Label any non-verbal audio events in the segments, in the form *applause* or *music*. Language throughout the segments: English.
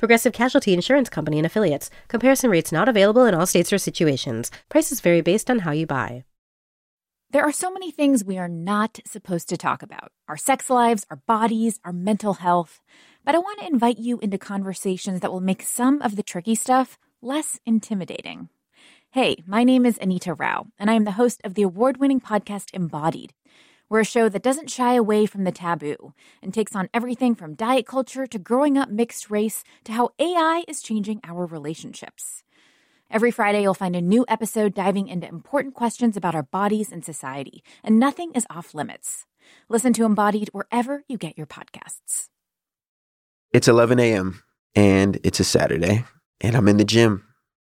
Progressive Casualty Insurance Company and Affiliates. Comparison rates not available in all states or situations. Prices vary based on how you buy. There are so many things we are not supposed to talk about our sex lives, our bodies, our mental health. But I want to invite you into conversations that will make some of the tricky stuff less intimidating. Hey, my name is Anita Rao, and I am the host of the award winning podcast Embodied we're a show that doesn't shy away from the taboo and takes on everything from diet culture to growing up mixed race to how AI is changing our relationships. Every Friday, you'll find a new episode diving into important questions about our bodies and society, and nothing is off limits. Listen to Embodied wherever you get your podcasts. It's 11 a.m., and it's a Saturday, and I'm in the gym.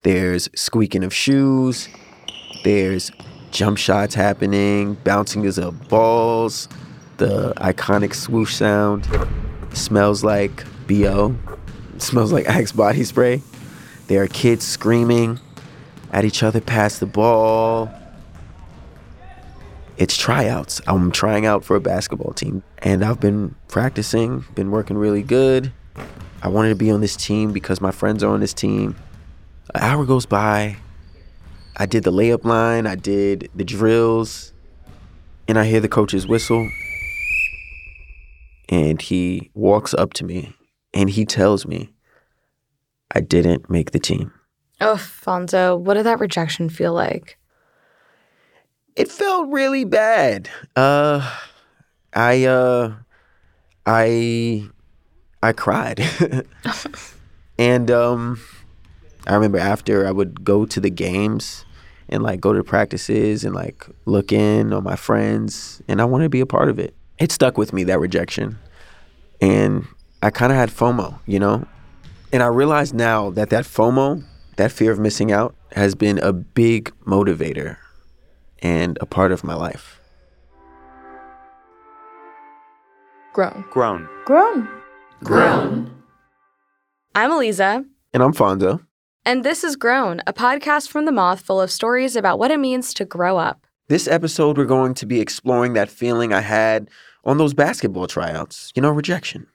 There's squeaking of shoes, there's jump shots happening, bouncing of balls, the iconic swoosh sound. Smells like BO. Smells like Axe body spray. There are kids screaming at each other past the ball. It's tryouts. I'm trying out for a basketball team, and I've been practicing, been working really good. I wanted to be on this team because my friends are on this team. An hour goes by, I did the layup line, I did the drills, and I hear the coach's whistle. And he walks up to me and he tells me I didn't make the team. Oh, Fonzo, what did that rejection feel like? It felt really bad. Uh I uh I I cried. *laughs* *laughs* and um I remember after I would go to the games and like go to practices and like look in on my friends and I wanted to be a part of it. It stuck with me that rejection. And I kind of had FOMO, you know? And I realize now that that FOMO, that fear of missing out has been a big motivator and a part of my life. Grown. Grown. Grown. Grown. I'm Aleeza. And I'm Fonzo. And this is Grown, a podcast from The Moth full of stories about what it means to grow up. This episode, we're going to be exploring that feeling I had on those basketball tryouts, you know, rejection.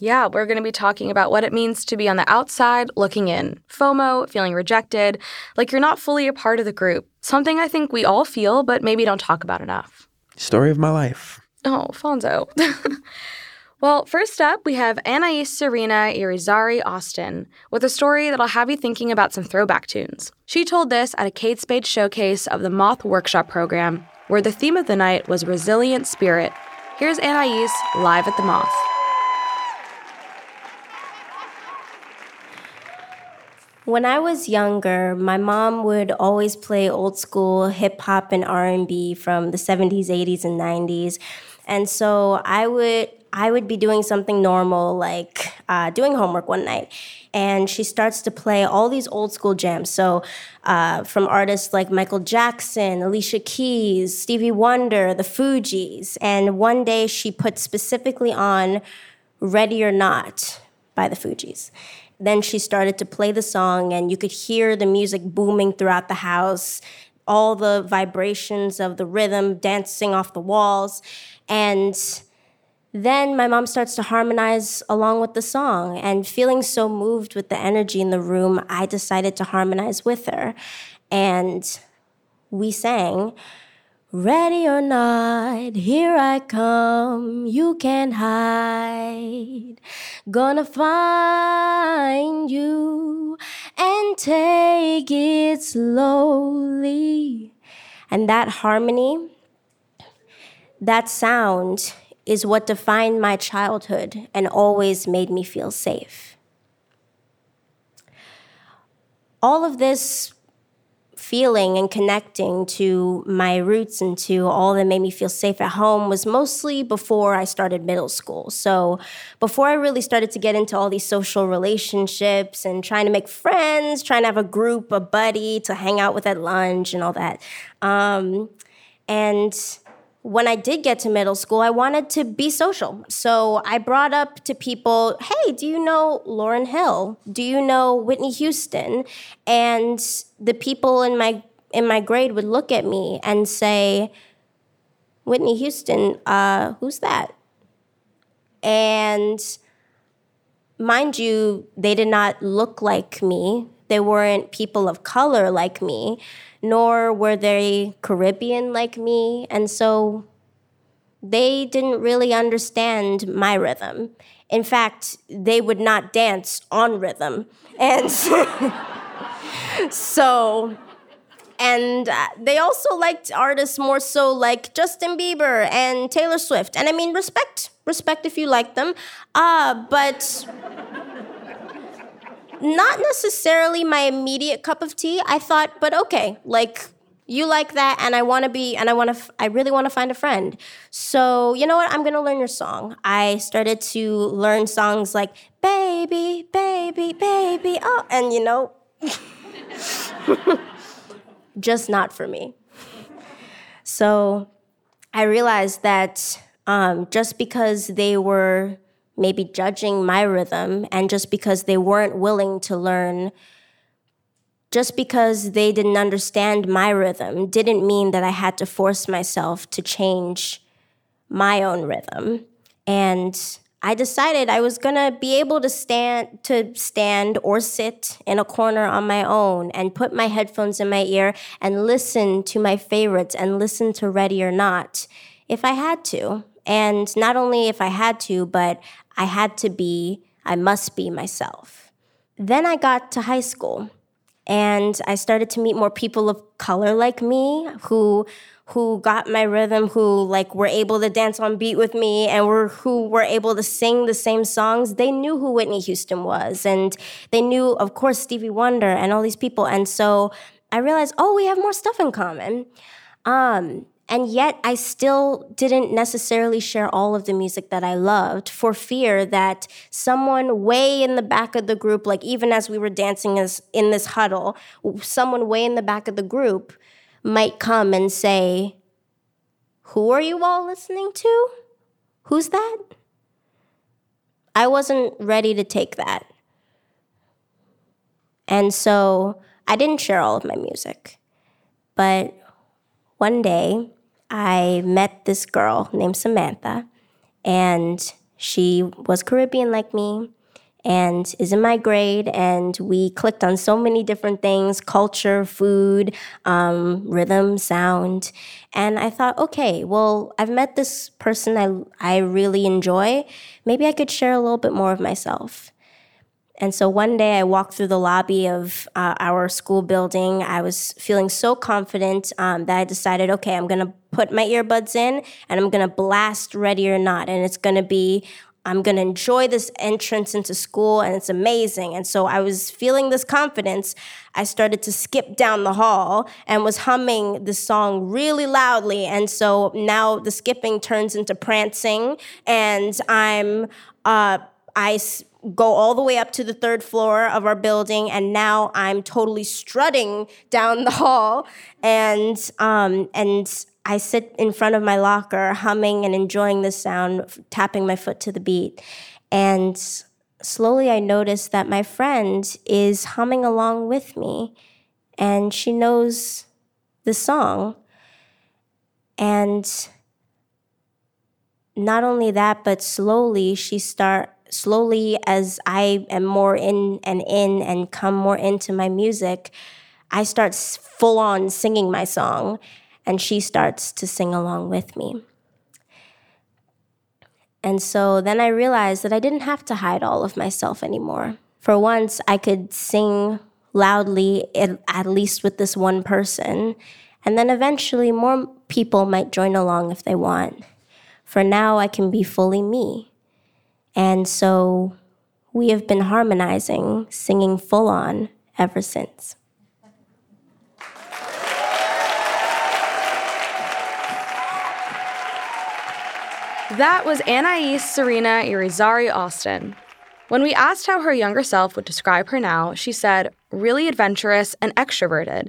Yeah, we're going to be talking about what it means to be on the outside looking in. FOMO, feeling rejected, like you're not fully a part of the group. Something I think we all feel, but maybe don't talk about enough. Story of my life. Oh, Fonzo. *laughs* Well, first up, we have Anais Cerina Irizarry Austin with a story that'll have you thinking about some throwback tunes. She told this at a Kate Spade showcase of the Moth Workshop program, where the theme of the night was Resilient Spirit. Here's Anais live at the Moth. When I was younger, my mom would always play old school hip hop and R&B from the 70s, 80s and 90s. And so I would I would be doing something normal, like uh, doing homework one night, and she starts to play all these old school jams. So, uh, from artists like Michael Jackson, Alicia Keys, Stevie Wonder, the Fugees. And one day she put specifically on Ready or Not by the Fugees. Then she started to play the song, and you could hear the music booming throughout the house, all the vibrations of the rhythm dancing off the walls. And then my mom starts to harmonize along with the song. And feeling so moved with the energy in the room, I decided to harmonize with her. And we sang, Ready or not, here I come, you can't hide. Gonna find you and take it slowly. And that harmony, that sound, is what defined my childhood and always made me feel safe. All of this feeling and connecting to my roots and to all that made me feel safe at home was mostly before I started middle school. So, before I really started to get into all these social relationships and trying to make friends, trying to have a group, a buddy to hang out with at lunch and all that. Um, and when I did get to middle school, I wanted to be social. So I brought up to people, hey, do you know Lauryn Hill? Do you know Whitney Houston? And the people in my in my grade would look at me and say, Whitney Houston, uh, who's that? And mind you, they did not look like me. They weren't people of color like me nor were they Caribbean like me. And so they didn't really understand my rhythm. In fact, they would not dance on rhythm. And *laughs* so, and uh, they also liked artists more so like Justin Bieber and Taylor Swift. And I mean, respect, respect if you like them. Uh, but not necessarily my immediate cup of tea. I thought, but okay, like you like that and I want to be and I want to I really want to find a friend. So, you know what? I'm to learn your song. I started to learn songs like baby, baby, baby. Oh, and you know *laughs* just not for me. So, I realized that um, just because they were maybe judging my rhythm, and just because they weren't willing to learn, just because they didn't understand my rhythm, didn't mean that I had to force myself to change my own rhythm. And I decided I was gonna be able to stand to stand or sit in a corner on my own and put my headphones in my ear and listen to my favorites and listen to Ready or Not if I had to. And not only if I had to, but I had to be, I must be myself. Then I got to high school and I started to meet more people of color like me who who got my rhythm, who like were able to dance on beat with me and were who were able to sing the same songs. They knew who Whitney Houston was and they knew of course Stevie Wonder and all these people. And so I realized, oh, we have more stuff in common. Um, and yet, I still didn't necessarily share all of the music that I loved for fear that someone way in the back of the group, like even as we were dancing as in this huddle, someone way in the back of the group might come and say, Who are you all listening to? Who's that? I wasn't ready to take that. And so I didn't share all of my music. But one day, I met this girl named Samantha, and she was Caribbean like me and is in my grade. And we clicked on so many different things culture, food, um, rhythm, sound. And I thought, okay, well, I've met this person I, I really enjoy. Maybe I could share a little bit more of myself. And so one day I walked through the lobby of uh, our school building. I was feeling so confident um, that I decided, okay, I'm going to put my earbuds in and I'm going to blast Ready or Not. And it's going to be, I'm going to enjoy this entrance into school and it's amazing. And so I was feeling this confidence. I started to skip down the hall and was humming the song really loudly. And so now the skipping turns into prancing and I'm, uh, I go all the way up to the third floor of our building, and now I'm totally strutting down the *laughs* hall, and um, and I sit in front of my locker, humming and enjoying the sound, tapping my foot to the beat, and slowly I notice that my friend is humming along with me, and she knows the song, and not only that, but slowly she start slowly as I am more in and in and come more into my music, I start full on singing my song, and she starts to sing along with me. And so then I realized that I didn't have to hide all of myself anymore. For once, I could sing loudly, at least with this one person, and then eventually more people might join along if they want. For now, I can be fully me. And so we have been harmonizing, singing full on ever since. That was Anais Cerina Irizarry Austin. When we asked how her younger self would describe her now, she said, really adventurous and extroverted.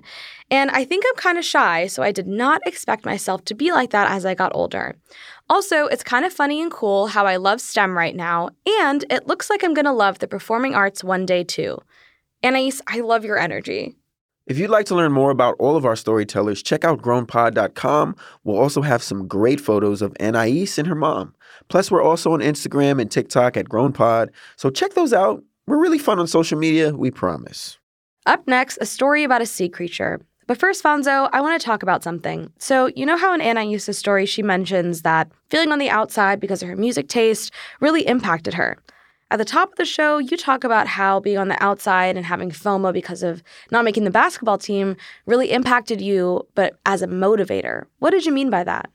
And I think I'm kind of shy, so I did not expect myself to be like that as I got older. Also, it's kind of funny and cool how I love STEM right now, and it looks like I'm going to love the performing arts one day too. Anais, I love your energy. If you'd like to learn more about all of our storytellers, check out grownpod.com. We'll also have some great photos of Anais and her mom. Plus, we're also on Instagram and TikTok at grownpod, so check those out. We're really fun on social media, we promise. Up next, a story about a sea creature. But first, Fonzo, I want to talk about something. So, you know how in Anais' story she mentions that feeling on the outside because of her music taste really impacted her. At the top of the show, you talk about how being on the outside and having FOMO because of not making the basketball team really impacted you, but as a motivator. What did you mean by that?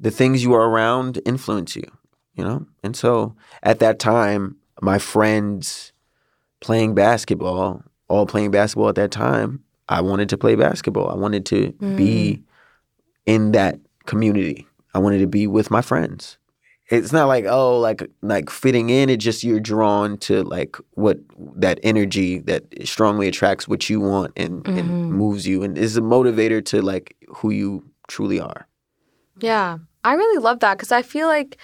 The things you are around influence you, you know? And so at that time, my friends playing basketball, all playing basketball at that time, I wanted to play basketball. I wanted to mm. be in that community. I wanted to be with my friends it's not like oh like like fitting in it just you're drawn to like what that energy that strongly attracts what you want and, mm-hmm. and moves you and is a motivator to like who you truly are yeah i really love that because i feel like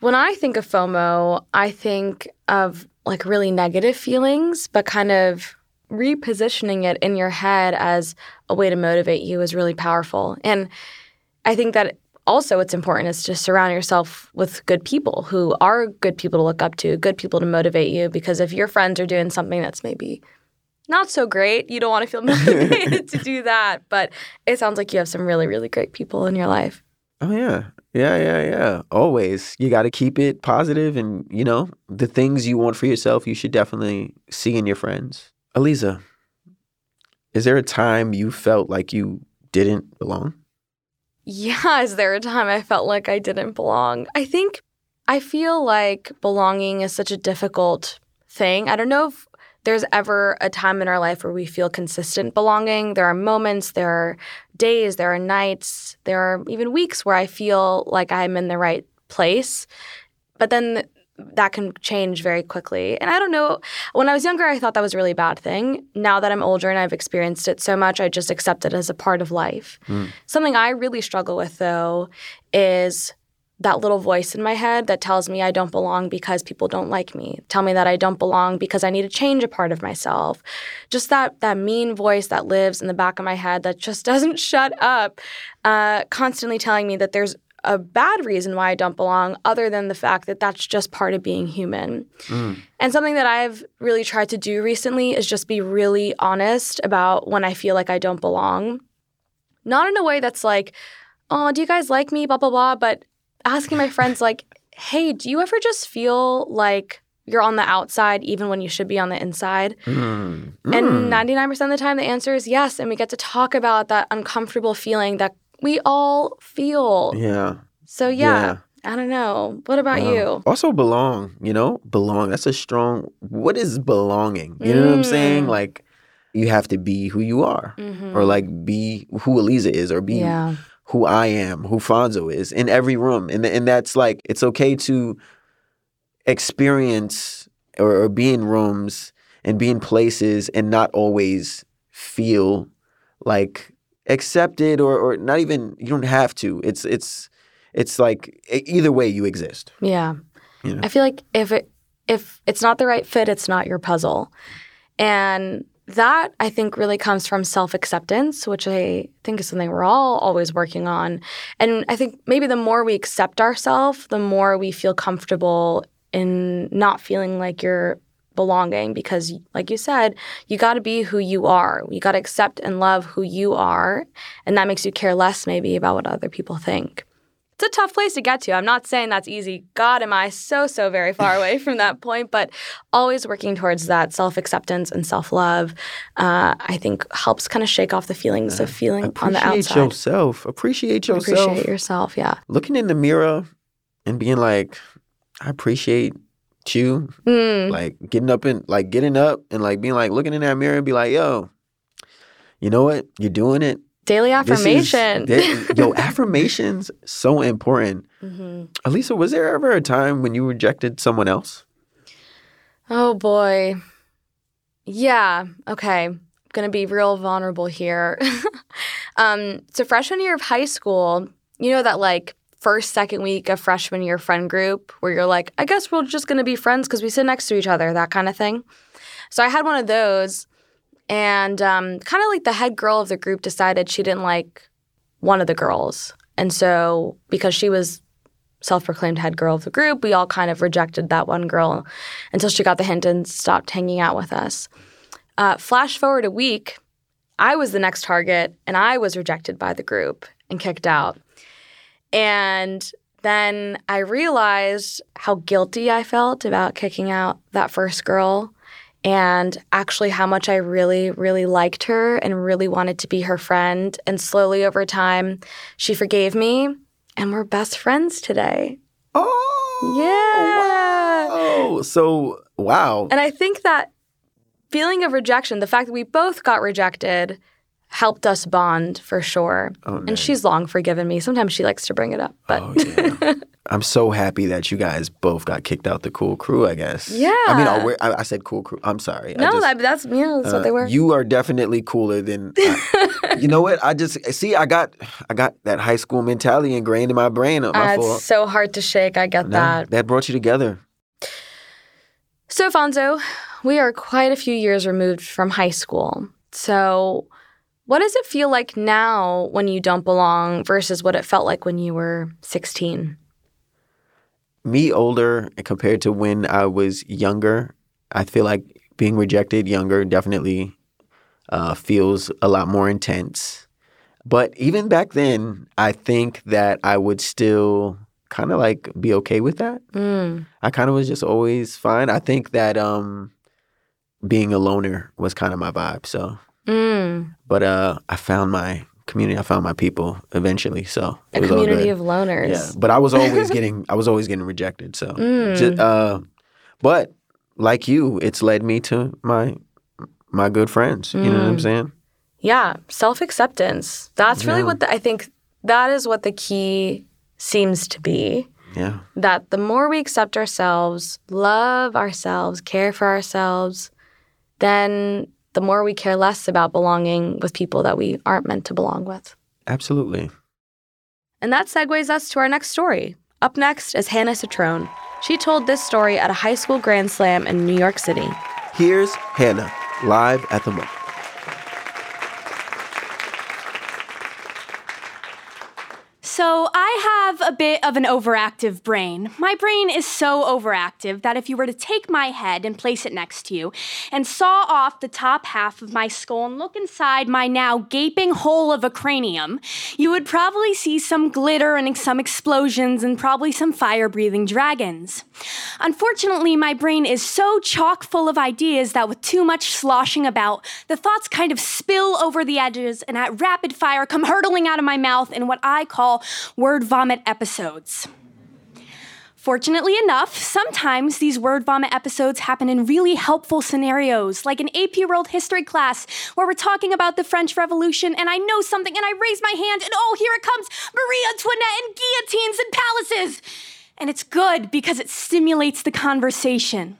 when i think of fomo i think of like really negative feelings but kind of repositioning it in your head as a way to motivate you is really powerful and i think that also what's important is to surround yourself with good people who are good people to look up to, good people to motivate you. Because if your friends are doing something that's maybe not so great, you don't want to feel *laughs* motivated to do that. But it sounds like you have some really, really great people in your life. Oh yeah. Yeah, yeah, yeah. Always. You got to keep it positive and, you know, the things you want for yourself, you should definitely see in your friends. Aleeza, is there a time you felt like you didn't belong? Yeah, is there a time I felt like I didn't belong? I think I feel like belonging is such a difficult thing. I don't know if there's ever a time in our life where we feel consistent belonging. There are moments, there are days, there are nights, there are even weeks where I feel like I'm in the right place. But then that can change very quickly. And I don't know, when I was younger, I thought that was a really bad thing. Now that I'm older and I've experienced it so much, I just accept it as a part of life. Mm. Something I really struggle with, though, is that little voice in my head that tells me I don't belong because people don't like me. Tell me that I don't belong because I need to change a part of myself. Just that that mean voice that lives in the back of my head that just *laughs* doesn't shut up, uh, constantly telling me that there's a bad reason why I don't belong, other than the fact that that's just part of being human. Mm. And something that I've really tried to do recently is just be really honest about when I feel like I don't belong. Not in a way that's like, oh, do you guys like me? Blah, blah, blah. But asking my friends, like, *laughs* hey, do you ever just feel like you're on the outside even when you should be on the inside? Mm. Mm. And 99% of the time, the answer is yes. And we get to talk about that uncomfortable feeling that we all feel. Yeah. So yeah, yeah. I don't know. What about wow. you? Also belong, you know? Belong. That's a strong what is belonging? You mm. know what I'm saying? Mm. Like you have to be who you are. Mm-hmm. Or like be who Aleeza is or be yeah. who I am, who Fonzo is in every room. And and that's like it's okay to experience or, or be in rooms and be in places and not always feel like accepted or or not even you don't have to. It's it's it's like either way you exist. Yeah. You know? I feel like if it if it's not the right fit, it's not your puzzle. And that I think really comes from self acceptance, which I think is something we're all always working on. And I think maybe the more we accept ourselves, the more we feel comfortable in not feeling like you're belonging because like you said you got to be who you are. You got to accept and love who you are and that makes you care less maybe about what other people think. It's a tough place to get to. I'm not saying that's easy. God am i so so very far *laughs* away from that point but always working towards that self-acceptance and self-love uh, i think helps kind of shake off the feelings of feeling on the outside. appreciate yourself. Appreciate yourself. appreciate yourself yeah. Looking in the mirror and being like i appreciate you. Mm. Like getting up and like getting up and like being like looking in that mirror and be like, yo, you know what? You're doing it. Daily This is- affirmation. that- *laughs* yo, affirmations so important. Mm-hmm. Aleeza, was there ever a time when you rejected someone else? Oh boy. Yeah. Okay. I'm gonna be real vulnerable here. *laughs* um, so freshman year of high school, you know that like first, second week of freshman year friend group where you're like, I guess we're just gonna be friends because we sit next to each other, that kind of thing. So I had one of those, and um, kind of like the head girl of the group decided she didn't like one of the girls, and so because she was self-proclaimed head girl of the group, we all kind of rejected that one girl until she got the hint and stopped hanging out with us. Uh, flash forward a week, I was the next target and I was rejected by the group and kicked out. And then I realized how guilty I felt about kicking out that first girl and actually how much I really, really liked her and really wanted to be her friend. And slowly over time, she forgave me and we're best friends today. Oh, Yeah. Oh, so wow. And I think that feeling of rejection, the fact that we both got rejected, helped us bond for sure. Oh. And she's long forgiven me. Sometimes she likes to bring it up, but Oh, yeah. *laughs* I'm so happy that you guys both got kicked out the cool crew. I guess. Yeah. I mean, we- I, I said cool crew. I'm sorry. No, just- that, that's yeah, that's uh, what they were. You are definitely cooler than. *laughs* I- you know what? I just see. I got. I got that high school mentality ingrained in my brain. My Uh, it's so hard to shake. I get No, that. that brought you together. So, Fonzo, we are quite a few years removed from high school. So, what does it feel like now when you don't belong versus what it felt like when you were 16? me older compared to when I was younger, I feel like being rejected younger definitely uh, feels a lot more intense. But even back then, I think that I would still kind of like be okay with that. Mm. I kind of was just always fine. I think that um, being a loner was kind of my vibe. So, Mm. but uh, I found my community. I found my people eventually. So A it was all community of loners. Yeah, but I was *laughs* always getting I was always getting rejected. So, Mm. ju- uh, but like you, it's led me to my my good friends. You know what I'm Mm. saying? Yeah, self acceptance. That's really Yeah. what the, I think that is what the key seems to be. Yeah, That the more we accept ourselves, love ourselves, care for ourselves, then the more we care less about belonging with people that we aren't meant to belong with. absolutely. And that segues us to our next story. Up next is Hannah Citron. She told this story at a high school grand slam in New York City. Here's Hannah live at the moment. So, I have a bit of an overactive brain. My brain is so overactive that if you were to take my head and place it next to you and saw off the top half of my skull and look inside my now gaping hole of a cranium, you would probably see some glitter and some explosions and probably some fire breathing dragons. Unfortunately, my brain is so chock full of ideas that with too much sloshing about, the thoughts kind of spill over the edges and at rapid fire come hurtling out of my mouth in what I call word vomit episodes. Fortunately enough, sometimes these word vomit episodes happen in really helpful scenarios, like an AP World History class where we're talking about the French Revolution and I know something and I raise my hand and oh, here it comes Marie Antoinette and guillotines and palaces. And it's good because it stimulates the conversation.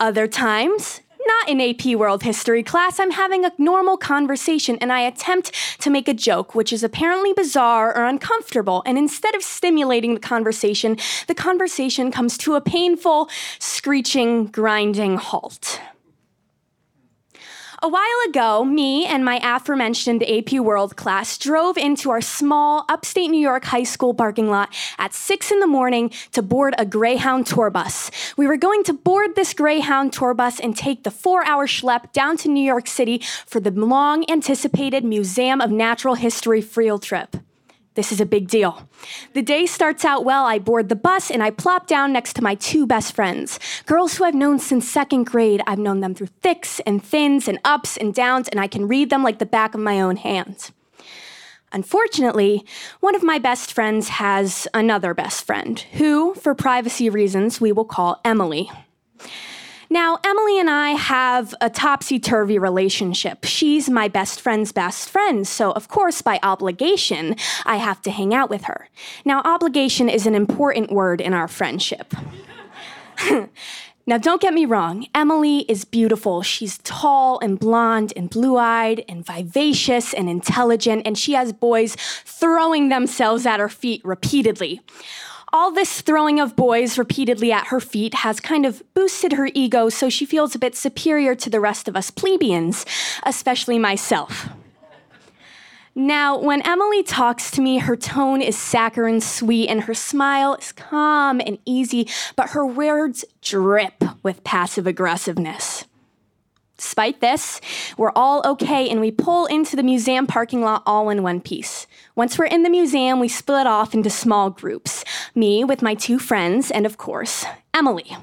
Other times, not in AP World History class, I'm having a normal conversation and I attempt to make a joke, which is apparently bizarre or uncomfortable. And instead of stimulating the conversation, the conversation comes to a painful, screeching, grinding halt. A while ago, me and my aforementioned AP World class drove into our small upstate New York high school parking lot at 6 in the morning to board a Greyhound tour bus. We were going to board this Greyhound tour bus and take the four hour schlep down to New York City for the long anticipated Museum of Natural History field trip. This is a big deal. The day starts out well. I board the bus and I plop down next to my two best friends, girls who I've known since second grade. I've known them through thicks and thins and ups and downs, and I can read them like the back of my own hand. Unfortunately, one of my best friends has another best friend, who, for privacy reasons, we will call Emily. Now, Emily and I have a topsy turvy relationship. She's my best friend's best friend, so of course, by obligation, I have to hang out with her. Now, obligation is an important word in our friendship. *laughs* Now, don't get me wrong, Emily is beautiful. She's tall and blonde and blue eyed and vivacious and intelligent, and she has boys throwing themselves at her feet repeatedly. All this throwing of boys repeatedly at her feet has kind of boosted her ego, so she feels a bit superior to the rest of us plebeians, especially myself. Now, when Emily talks to me, her tone is saccharine sweet and her smile is calm and easy, but her words drip with passive aggressiveness. Despite this, we're all okay and we pull into the museum parking lot all in one piece. Once we're in the museum, we split off into small groups me with my two friends, and of course, Emily.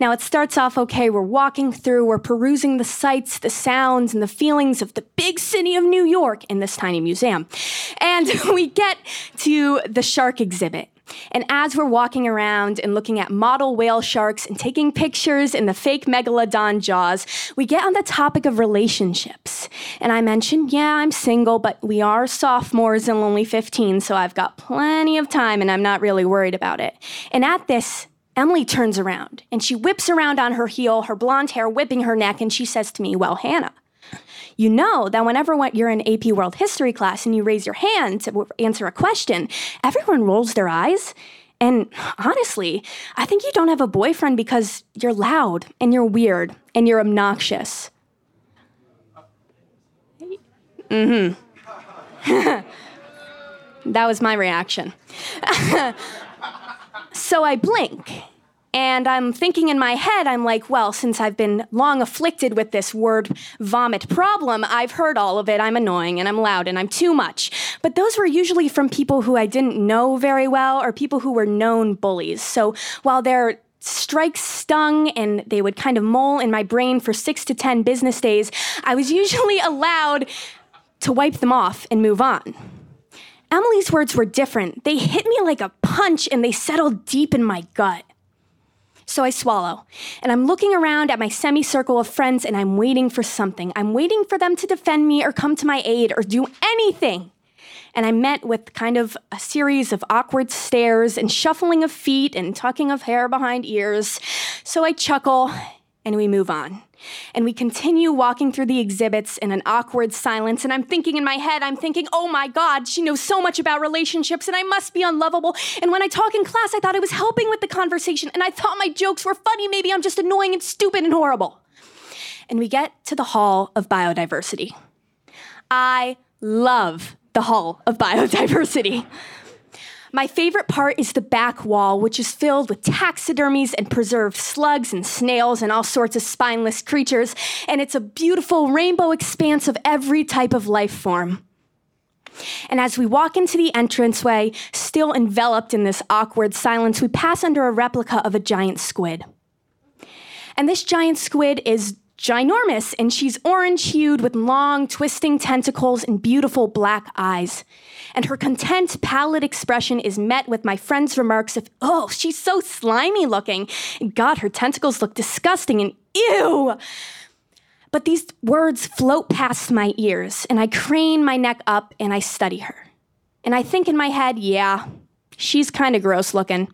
Now, it starts off okay. We're walking through, we're perusing the sights, the sounds, and the feelings of the big city of New York in this tiny museum. And *laughs* we get to the shark exhibit. And as we're walking around and looking at model whale sharks and taking pictures in the fake megalodon jaws, we get on the topic of relationships. And I mentioned, yeah, I'm single, but we are sophomores and only 15, so I've got plenty of time and I'm not really worried about it. And at this, Emily turns around and she whips around on her heel, her blonde hair whipping her neck, and she says to me, Well, Hannah, you know that whenever you're in AP World History class and you raise your hand to answer a question, everyone rolls their eyes. And honestly, I think you don't have a boyfriend because you're loud and you're weird and you're obnoxious. Mm hmm. *laughs* that was my reaction. *laughs* So I blink. And I'm thinking in my head, I'm like, well, since I've been long afflicted with this word vomit problem, I've heard all of it. I'm annoying and I'm loud and I'm too much. But those were usually from people who I didn't know very well or people who were known bullies. So while their strikes stung and they would kind of mole in my brain for six to 10 business days, I was usually *laughs* allowed to wipe them off and move on. Emily's words were different. They hit me like a punch and they settled deep in my gut. So I swallow, and I'm looking around at my semicircle of friends and I'm waiting for something. I'm waiting for them to defend me or come to my aid or do anything. And I'm met with kind of a series of awkward stares and shuffling of feet and tucking of hair behind ears. So I chuckle and we move on. And we continue walking through the exhibits in an awkward silence. And I'm thinking in my head, I'm thinking, oh my God, she knows so much about relationships and I must be unlovable. And when I talk in class, I thought I was helping with the conversation and I thought my jokes were funny. Maybe I'm just annoying and stupid and horrible. And we get to the Hall of Biodiversity. I love the Hall of Biodiversity. My favorite part is the back wall, which is filled with taxidermies and preserved slugs and snails and all sorts of spineless creatures, and it's a beautiful rainbow expanse of every type of life form. And as we walk into the entranceway, still enveloped in this awkward silence, we pass under a replica of a giant squid. And this giant squid is ginormous, and she's orange hued with long, twisting tentacles and beautiful black eyes. And her content, pallid expression is met with my friend's remarks of, oh, she's so slimy looking. And God, her tentacles look disgusting and ew. But these words float past my ears, and I crane my neck up and I study her. And I think in my head, yeah, She's kind of gross looking.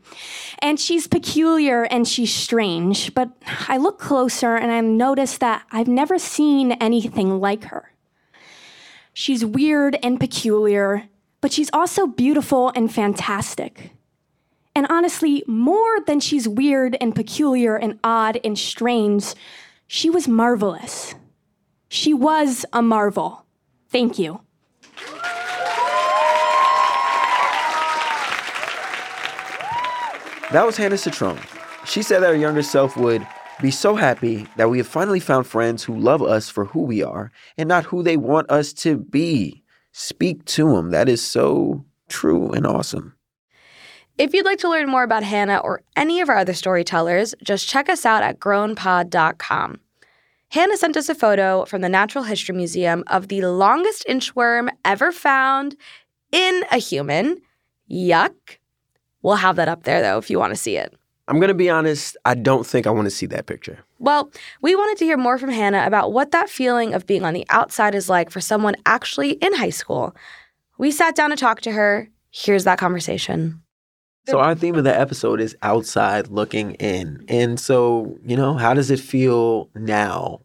And she's peculiar and she's strange. But I look closer and I notice that I've never seen anything like her. She's weird and peculiar, but she's also beautiful and fantastic. And honestly, more than she's weird and peculiar and odd and strange, she was marvelous. She was a marvel. Thank you. That was Hannah Citron. She said that her younger self would be so happy that we have finally found friends who love us for who we are and not who they want us to be. Speak to them. That is so true and awesome. If you'd like to learn more about Hannah or any of our other storytellers, just check us out at grownpod.com. Hannah sent us a photo from the Natural History Museum of the longest inchworm ever found in a human. Yuck. We'll have that up there though if you want to see it. I'm going to be honest, I don't think I want to see that picture. Well, we wanted to hear more from Hannah about what that feeling of being on the outside is like for someone actually in high school. We sat down to talk to her. Here's that conversation. So our theme of the episode is outside looking in. And so, you know, how does it feel now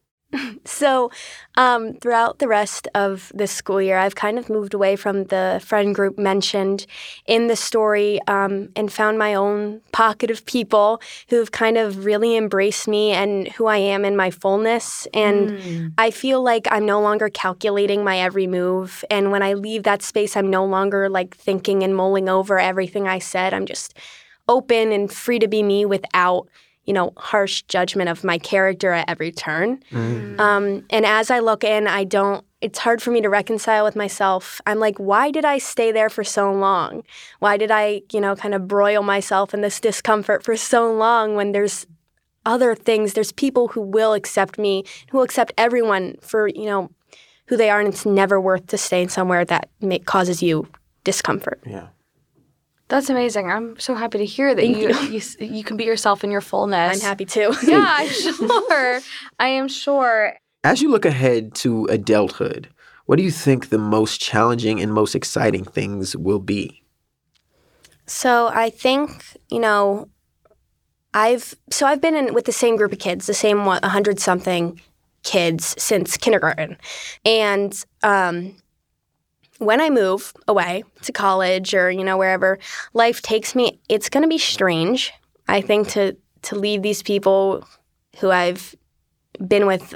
So, um, throughout the rest of this school year, I've kind of moved away from the friend group mentioned in the story um, and found my own pocket of people who've kind of really embraced me and who I am in my fullness. And Mm. I feel like I'm no longer calculating my every move. And when I leave that space, I'm no longer like thinking and mulling over everything I said. I'm just open and free to be me without you know, harsh judgment of my character at every turn. Um, and as I look in, I don't, it's hard for me to reconcile with myself. I'm like, why did I stay there for so long? Why did I, you know, kind of broil myself in this discomfort for so long when there's other things, there's people who will accept me, who will accept everyone for, you know, who they are, and it's never worth to stay in somewhere that may, causes you discomfort. Yeah. That's amazing. I'm so happy to hear that you, you s- you can be yourself in your fullness. I'm happy too. *laughs* Yeah, I'm *laughs* sure. I am sure. As you look ahead to adulthood, what do you think the most challenging and most exciting things will be? So I think you know, I've so I've been in with the same group of kids, the same hundred something kids since kindergarten, and um, when I move away to college or you know wherever life takes me, it's going to be strange. I think to to leave these people who I've been with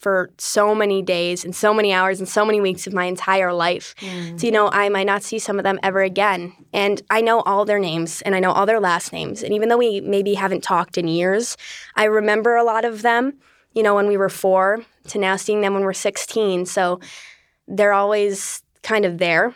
for so many days and so many hours and so many weeks of my entire life. Mm. So, you know, I might not see some of them ever again. And I know all their names and I know all their last names. And even though we maybe haven't talked in years, I remember a lot of them, you know, when we were four to now seeing them when we're 16. So they're always kind of there.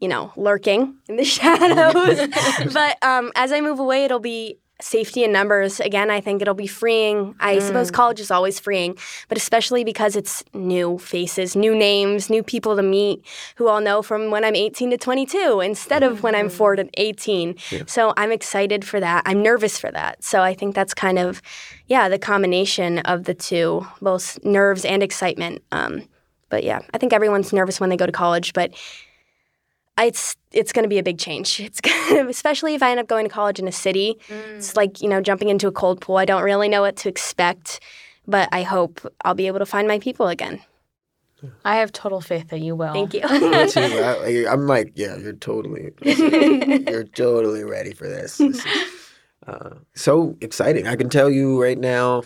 You know, lurking in the *laughs* shadows. *laughs* but um, as I move away, it'll be safety in numbers. Again, I think it'll be freeing. I suppose college is always freeing, but especially because it's new faces, new names, new people to meet who I'll know from when I'm 18 to 22 instead of when I'm 4 to 18. So I'm excited for that. I'm nervous for that. So I think that's kind of, yeah, the combination of the two, both nerves and excitement. Um, but yeah, I think everyone's nervous when they go to college, but it's it's going to be a big change. *laughs* It's gonna, especially if I end up going to college in a city. It's mm. like you know jumping into a cold pool. I don't really know what to expect, but I hope I'll be able to find my people again. I have total faith that you will. Thank you. *laughs* Me too. I, I'm like, yeah, you're totally, *laughs* you're totally ready for this. This is, uh, so exciting! I can tell you right now,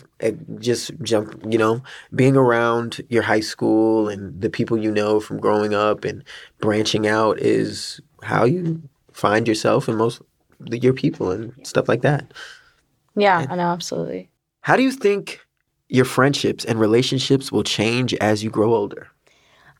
just jump, you know, being around your high school and the people you know from growing up and branching out is how you find yourself and most your people and stuff like that. Yeah, I know, absolutely. How do you think your friendships and relationships will change as you grow older?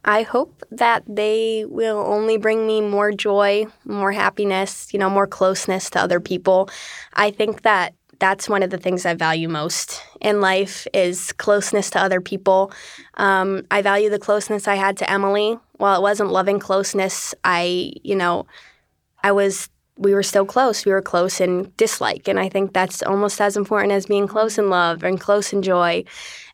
I hope that they will only bring me more joy, more happiness, you know, more closeness to other people. I think that that's one of the things I value most in life is closeness to other people. Um, I value the closeness I had to Emily. While it wasn't loving closeness, I, you know, I was we were still close. We were close in dislike. And I think that's almost as important as being close in love and close in joy.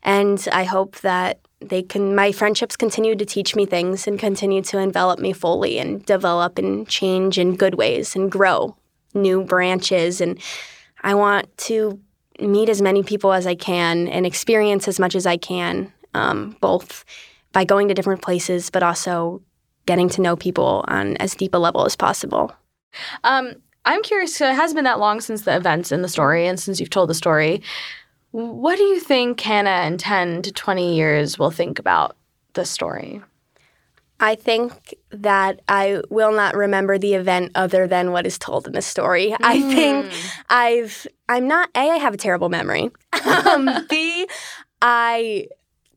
And I hope that they can my friendships continue to teach me things and continue to envelop me fully and develop and change in good ways and grow new branches and I want to meet as many people as I can and experience as much as I can, um, both by going to different places, but also getting to know people on as deep a level as possible. Um, I'm curious. It hasn't been that long since the events in the story, and since you've told the story, what do you think Hannah in 10 to 20 years will think about the story? I think that I will not remember the event other than what is told in the story. I think I've I'm not A, I have a terrible memory. *laughs* um, B, I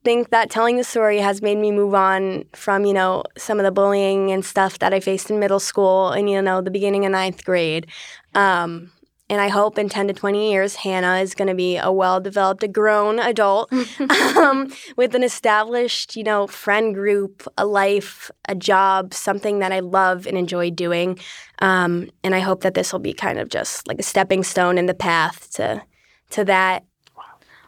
think that telling the story has made me move on from, you know, some of the bullying and stuff that I faced in middle school and, you know, the beginning of ninth grade. Um, and I hope in 10 to 20 years, Hannah is going to be a well developed, a grown adult *laughs* um, with an established, you know, friend group, a life, a job, something that I love and enjoy doing. Um, and I hope that this will be kind of just like a stepping stone in the path to, to that.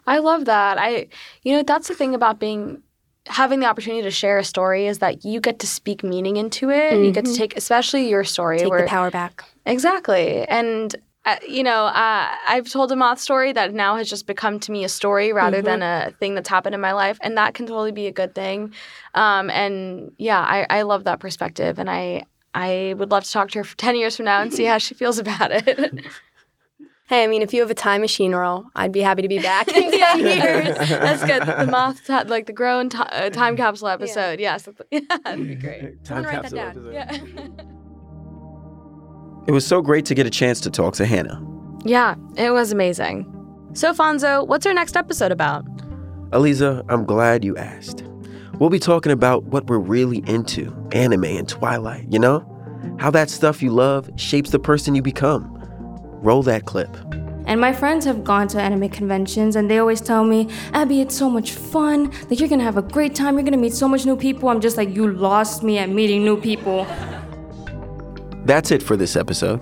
I love that. I, you know, that's the thing about being having the opportunity to share a story is that you get to speak meaning into it and you get to take especially your story Take where the power back. exactly and uh, you know uh, i've told a moth story that now has just become to me a story rather than a thing that's happened in my life and that can totally be a good thing. Um, and yeah I, I love that perspective and i i would love to talk to her for *laughs* 10 years from now and see how she feels about it. *laughs* Hey, I mean, if you have a time machine, Earl, I'd be happy to be back in *laughs* 10 years. that's good. The moth ti- like the grow and ti- uh, time capsule episode. Yes yeah, that'd be great. Time write that capsule down. episode. yeah It was so great to get a chance to talk to Hannah. Yeah, it was amazing. So, Fonzo, what's our next episode about? Aleeza, I'm glad you asked. We'll be talking about what we're really into anime and Twilight, you know? How that stuff you love shapes the person you become. Roll that clip. And my friends have gone to anime conventions and they always tell me, Abby, it's so much fun. Like, you're gonna have a great time. You're gonna meet so much new people. I'm just like, you lost me at meeting new people. That's it for this episode.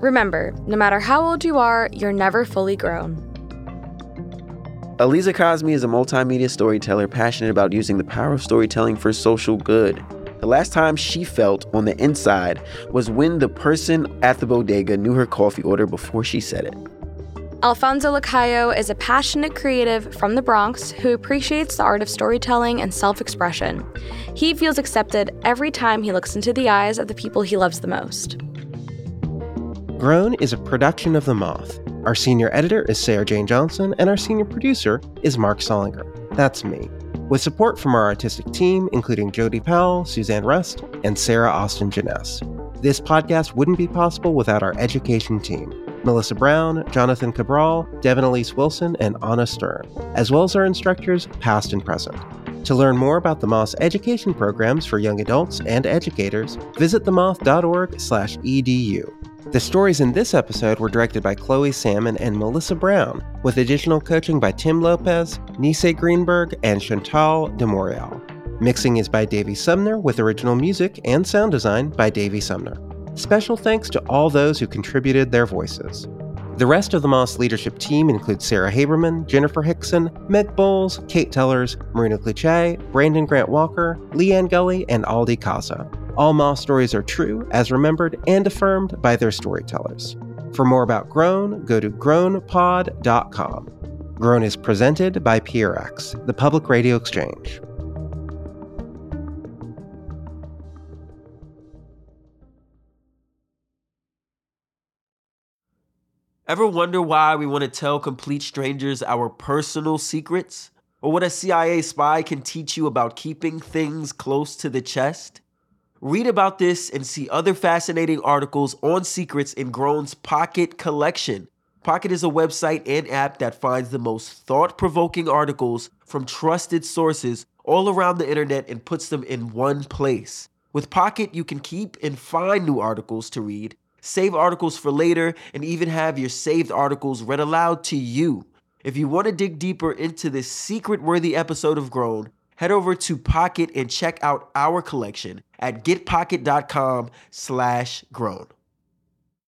Remember, no matter how old you are, you're never fully grown. Aleeza Kazmi is a multimedia storyteller passionate about using the power of storytelling for social good. The last time she felt on the inside was when the person at the bodega knew her coffee order before she said it. Alfonso Lacayo is a passionate creative from the Bronx who appreciates the art of storytelling and self expression. He feels accepted every time he looks into the eyes of the people he loves the most. Grown is a production of The Moth. Our senior editor is Sarah Jane Johnson, and our senior producer is Mark Solinger. That's me. With support from our artistic team, including Jody Powell, Suzanne Rust, and Sarah Austin Jenness. This podcast wouldn't be possible without our education team Melissa Brown, Jonathan Cabral, Devin Elise Wilson, and Anna Stern, as well as our instructors, past and present. To learn more about the Moth's education programs for young adults and educators, visit themoth.org/edu. The stories in this episode were directed by Chloe Salmon and Melissa Brown, with additional coaching by Tim Lopez, Nise Greenberg, and Chantal de Montreal. Mixing is by Davey Sumner, with original music and sound design by Davey Sumner. Special thanks to all those who contributed their voices. The rest of the Moth leadership team includes Sarah Haberman, Jennifer Hickson, Meg Bowles, Kate Tellers, Marina Cliché, Brandon Grant Walker, Leanne Gully, and Aldi Casa. All Moth stories are true, as remembered and affirmed by their storytellers. For more about Grown, go to grownpod.com. Grown is presented by PRX, the Public Radio Exchange. Ever wonder why we want to tell complete strangers our personal secrets? Or what a CIA spy can teach you about keeping things close to the chest? Read about this and see other fascinating articles on secrets in Grown's Pocket collection. Pocket is a website and app that finds the most thought provoking articles from trusted sources all around the internet and puts them in one place. With Pocket, you can keep and find new articles to read, save articles for later, and even have your saved articles read aloud to you. If you want to dig deeper into this secret worthy episode of Grown, head over to Pocket and check out our collection at getpocket.com slash grown.